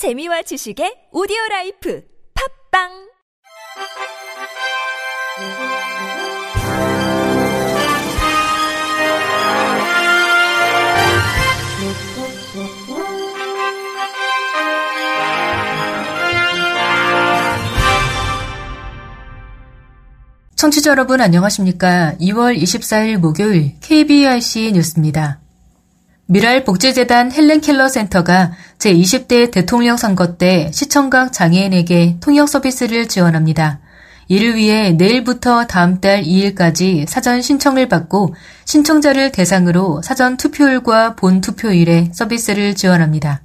재미와 지식의 오디오 라이프 팝빵 청취자 여러분 안녕하십니까? 2월 24일 목요일 KBRC 뉴스입니다. 미랄 복지재단 헬렌 켈러 센터가 제20대 대통령 선거 때 시청각 장애인에게 통역 서비스를 지원합니다. 이를 위해 내일부터 다음 달 2일까지 사전 신청을 받고 신청자를 대상으로 사전 투표율과 본 투표일에 서비스를 지원합니다.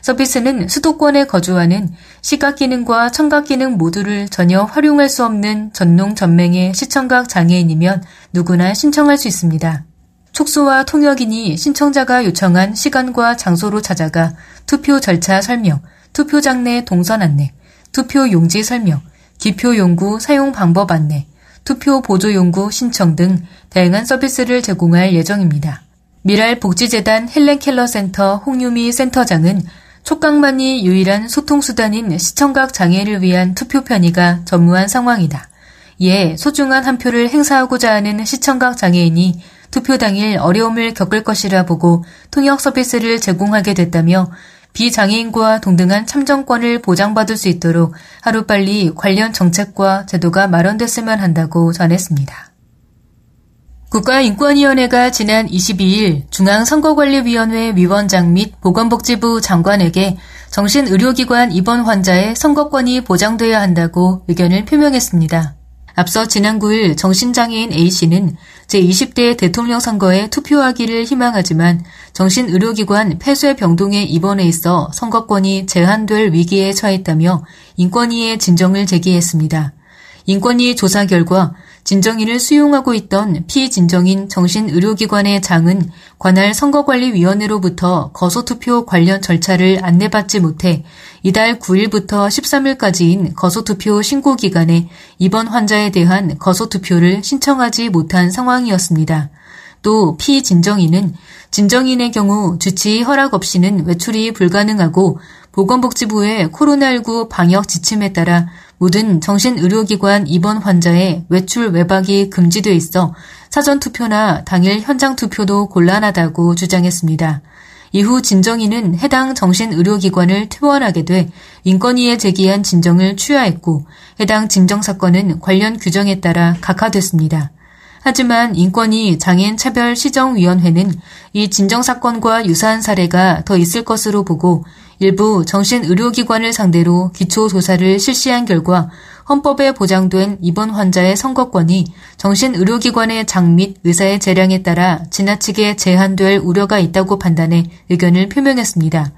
서비스는 수도권에 거주하는 시각 기능과 청각 기능 모두를 전혀 활용할 수 없는 전농 전맹의 시청각 장애인이면 누구나 신청할 수 있습니다. 촉수와 통역인이 신청자가 요청한 시간과 장소로 찾아가 투표 절차 설명, 투표장 내 동선 안내, 투표 용지 설명, 기표 용구 사용 방법 안내, 투표 보조 용구 신청 등 다양한 서비스를 제공할 예정입니다. 미랄 복지재단 헬렌 켈러 센터 홍유미 센터장은 촉각만이 유일한 소통수단인 시청각 장애를 위한 투표 편의가 전무한 상황이다. 이에 소중한 한 표를 행사하고자 하는 시청각 장애인이 투표 당일 어려움을 겪을 것이라 보고 통역 서비스를 제공하게 됐다며 비장애인과 동등한 참정권을 보장받을 수 있도록 하루빨리 관련 정책과 제도가 마련됐으면 한다고 전했습니다. 국가인권위원회가 지난 22일 중앙선거관리위원회 위원장 및 보건복지부 장관에게 정신의료기관 입원 환자의 선거권이 보장돼야 한다고 의견을 표명했습니다. 앞서 지난 9일 정신장애인 A씨는 제20대 대통령 선거에 투표하기를 희망하지만 정신의료기관 폐쇄 병동에 입원해 있어 선거권이 제한될 위기에 처했다며 인권위에 진정을 제기했습니다. 인권위 조사 결과 진정인을 수용하고 있던 피진정인 정신의료기관의 장은 관할 선거관리위원회로부터 거소투표 관련 절차를 안내받지 못해 이달 9일부터 13일까지인 거소투표 신고 기간에 이번 환자에 대한 거소투표를 신청하지 못한 상황이었습니다. 또 피진정인은 진정인의 경우 주치 허락 없이는 외출이 불가능하고 보건복지부의 코로나19 방역 지침에 따라 모든 정신의료기관 입원 환자의 외출 외박이 금지돼 있어 사전투표나 당일 현장투표도 곤란하다고 주장했습니다. 이후 진정인은 해당 정신의료기관을 퇴원하게 돼 인권위에 제기한 진정을 취하했고 해당 진정 사건은 관련 규정에 따라 각하됐습니다. 하지만 인권위 장애인 차별 시정위원회는 이 진정 사건과 유사한 사례가 더 있을 것으로 보고 일부 정신 의료기관을 상대로 기초 조사를 실시한 결과 헌법에 보장된 입원 환자의 선거권이 정신 의료기관의 장 및 의사의 재량에 따라 지나치게 제한될 우려가 있다고 판단해 의견을 표명했습니다.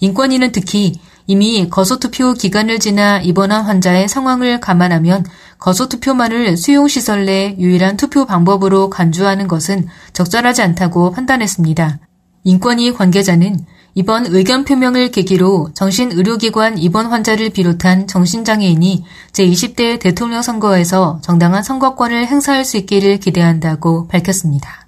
인권위는 특히 이미 거소투표 기간을 지나 입원한 환자의 상황을 감안하면 거소 투표만을 수용시설 내 유일한 투표 방법으로 간주하는 것은 적절하지 않다고 판단했습니다. 인권위 관계자는 이번 의견 표명을 계기로 정신의료기관 입원 환자를 비롯한 정신장애인이 제20대 대통령 선거에서 정당한 선거권을 행사할 수 있기를 기대한다고 밝혔습니다.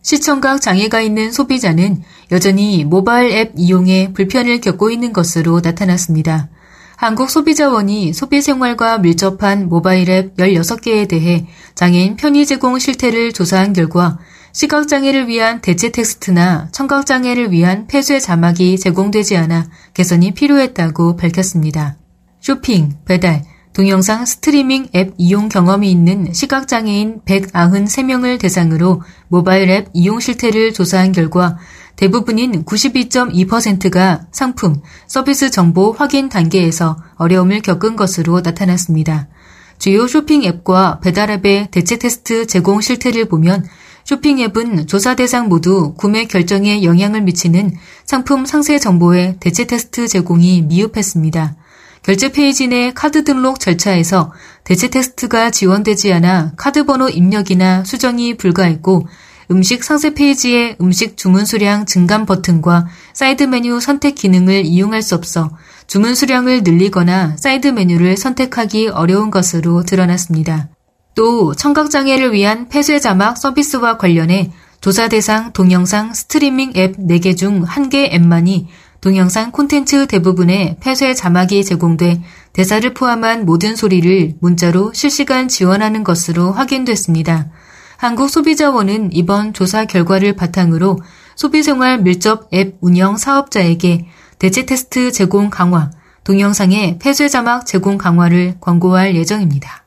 시청각 장애가 있는 소비자는 여전히 모바일 앱 이용에 불편을 겪고 있는 것으로 나타났습니다. 한국소비자원이 소비생활과 밀접한 모바일 앱 16개에 대해 장애인 편의 제공 실태를 조사한 결과 시각장애를 위한 대체 텍스트나 청각장애를 위한 폐쇄 자막이 제공되지 않아 개선이 필요했다고 밝혔습니다. 쇼핑, 배달, 동영상 스트리밍 앱 이용 경험이 있는 시각장애인 193명을 대상으로 모바일 앱 이용 실태를 조사한 결과 대부분인 92.2%가 상품, 서비스 정보 확인 단계에서 어려움을 겪은 것으로 나타났습니다. 주요 쇼핑 앱과 배달 앱의 대체 텍스트 제공 실태를 보면 쇼핑 앱은 조사 대상 모두 구매 결정에 영향을 미치는 상품 상세 정보의 대체 텍스트 제공이 미흡했습니다. 결제 페이지 내 카드 등록 절차에서 대체 텍스트가 지원되지 않아 카드 번호 입력이나 수정이 불가했고 음식 상세 페이지의 음식 주문 수량 증감 버튼과 사이드 메뉴 선택 기능을 이용할 수 없어 주문 수량을 늘리거나 사이드 메뉴를 선택하기 어려운 것으로 드러났습니다. 또 청각장애를 위한 폐쇄 자막 서비스와 관련해 조사 대상 동영상 스트리밍 앱 4개 중 1개 앱만이 동영상 콘텐츠 대부분에 폐쇄 자막이 제공돼 대사를 포함한 모든 소리를 문자로 실시간 지원하는 것으로 확인됐습니다. 한국소비자원은 이번 조사 결과를 바탕으로 소비생활 밀접 앱 운영 사업자에게 대체 테스트 제공 강화, 동영상의 폐쇄 자막 제공 강화를 권고할 예정입니다.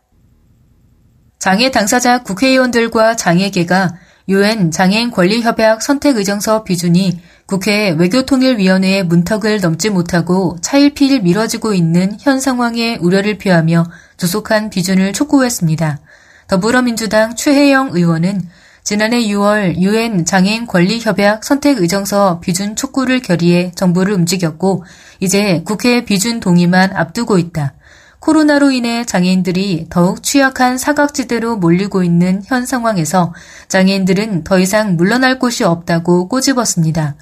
장애 당사자 국회의원들과 장애계가 유엔 장애인 권리협약 선택의정서 비준이 국회 외교통일위원회의 문턱을 넘지 못하고 차일피일 미뤄지고 있는 현 상황에 우려를 표하며 조속한 비준을 촉구했습니다. 더불어민주당 최혜영 의원은 지난해 6월 유엔 장애인 권리 협약 선택 의정서 비준 촉구를 결의해 정부를 움직였고 이제 국회 비준 동의만 앞두고 있다. 코로나로 인해 장애인들이 더욱 취약한 사각지대로 몰리고 있는 현 상황에서 장애인들은 더 이상 물러날 곳이 없다고 꼬집었습니다.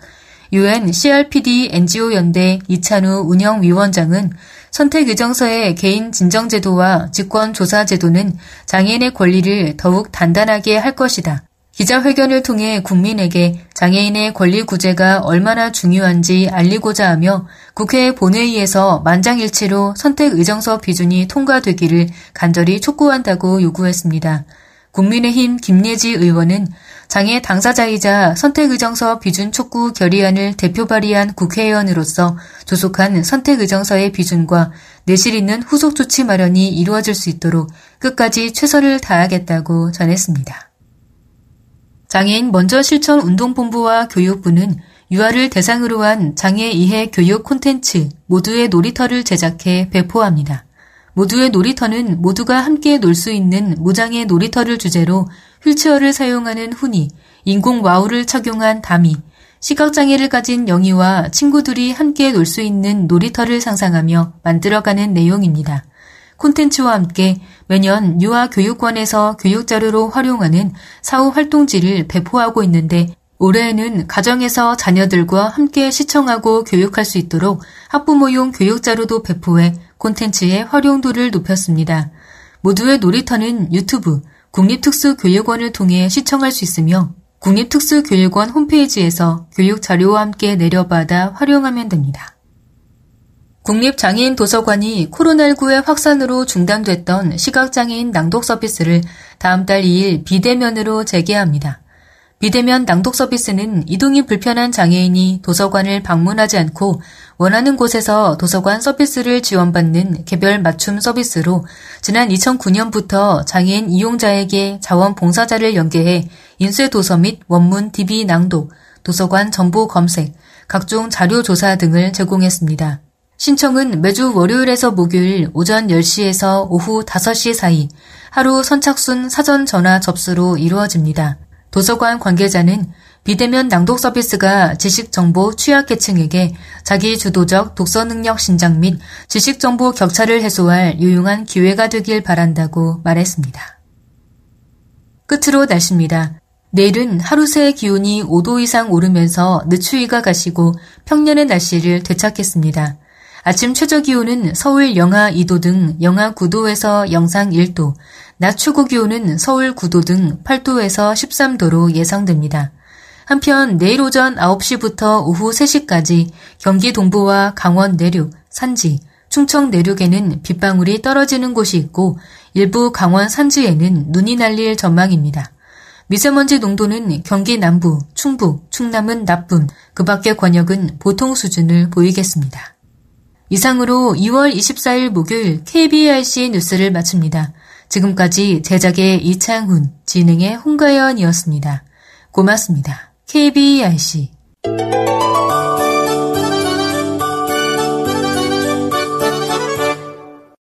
UN CRPD NGO 연대 이찬우 운영위원장은 선택 의정서의 개인 진정 제도와 직권 조사 제도는 장애인의 권리를 더욱 단단하게 할 것이다. 기자회견을 통해 국민에게 장애인의 권리 구제가 얼마나 중요한지 알리고자 하며 국회 본회의에서 만장일치로 선택 의정서 비준이 통과되기를 간절히 촉구한다고 요구했습니다. 국민의힘 김예지 의원은 장애 당사자이자 선택의정서 비준 촉구 결의안을 대표 발의한 국회의원으로서 조속한 선택의정서의 비준과 내실 있는 후속 조치 마련이 이루어질 수 있도록 끝까지 최선을 다하겠다고 전했습니다. 장애인 먼저 실천 운동본부와 교육부는 유아를 대상으로 한 장애 이해 교육 콘텐츠 모두의 놀이터를 제작해 배포합니다. 모두의 놀이터는 모두가 함께 놀 수 있는 무장애 놀이터를 주제로 휠체어를 사용하는 훈이, 인공 와우를 착용한 다미, 시각장애를 가진 영희와 친구들이 함께 놀 수 있는 놀이터를 상상하며 만들어가는 내용입니다. 콘텐츠와 함께 매년 유아 교육관에서 교육자료로 활용하는 사후 활동지를 배포하고 있는데 올해에는 가정에서 자녀들과 함께 시청하고 교육할 수 있도록 학부모용 교육자료도 배포해 콘텐츠의 활용도를 높였습니다. 모두의 놀이터는 유튜브, 국립특수교육원을 통해 시청할 수 있으며 국립특수교육원 홈페이지에서 교육 자료와 함께 내려받아 활용하면 됩니다. 국립장애인 도서관이 코로나19의 확산으로 중단됐던 시각장애인 낭독 서비스를 다음 달 2일 비대면으로 재개합니다. 비대면 낭독 서비스는 이동이 불편한 장애인이 도서관을 방문하지 않고 원하는 곳에서 도서관 서비스를 지원받는 개별 맞춤 서비스로 지난 2009년부터 장애인 이용자에게 자원봉사자를 연계해 인쇄 도서 및 원문 DB 낭독, 도서관 정보 검색, 각종 자료 조사 등을 제공했습니다. 신청은 매주 월요일에서 목요일 오전 10시에서 오후 5시 사이 하루 선착순 사전 전화 접수로 이루어집니다. 도서관 관계자는 비대면 낭독 서비스가 지식정보 취약계층에게 자기 주도적 독서 능력 신장 및 지식정보 격차를 해소할 유용한 기회가 되길 바란다고 말했습니다. 끝으로 날씨입니다. 내일은 하루 새 기온이 5도 이상 오르면서 늦추위가 가시고 평년의 날씨를 되찾겠습니다. 아침 최저 기온은 서울 영하 2도 등 영하 9도에서 영상 1도, 낮 최고 기온은 서울 9도 등 8도에서 13도로 예상됩니다. 한편 내일 오전 9시부터 오후 3시까지 경기 동부와 강원 내륙, 산지, 충청 내륙에는 빗방울이 떨어지는 곳이 있고 일부 강원 산지에는 눈이 날릴 전망입니다. 미세먼지 농도는 경기 남부, 충북, 충남은 나쁨, 그 밖의 권역은 보통 수준을 보이겠습니다. 이상으로 2월 24일 목요일 KBRC 뉴스를 마칩니다. 지금까지 제작의 이창훈, 진행의 홍가연이었습니다. 고맙습니다. KBRC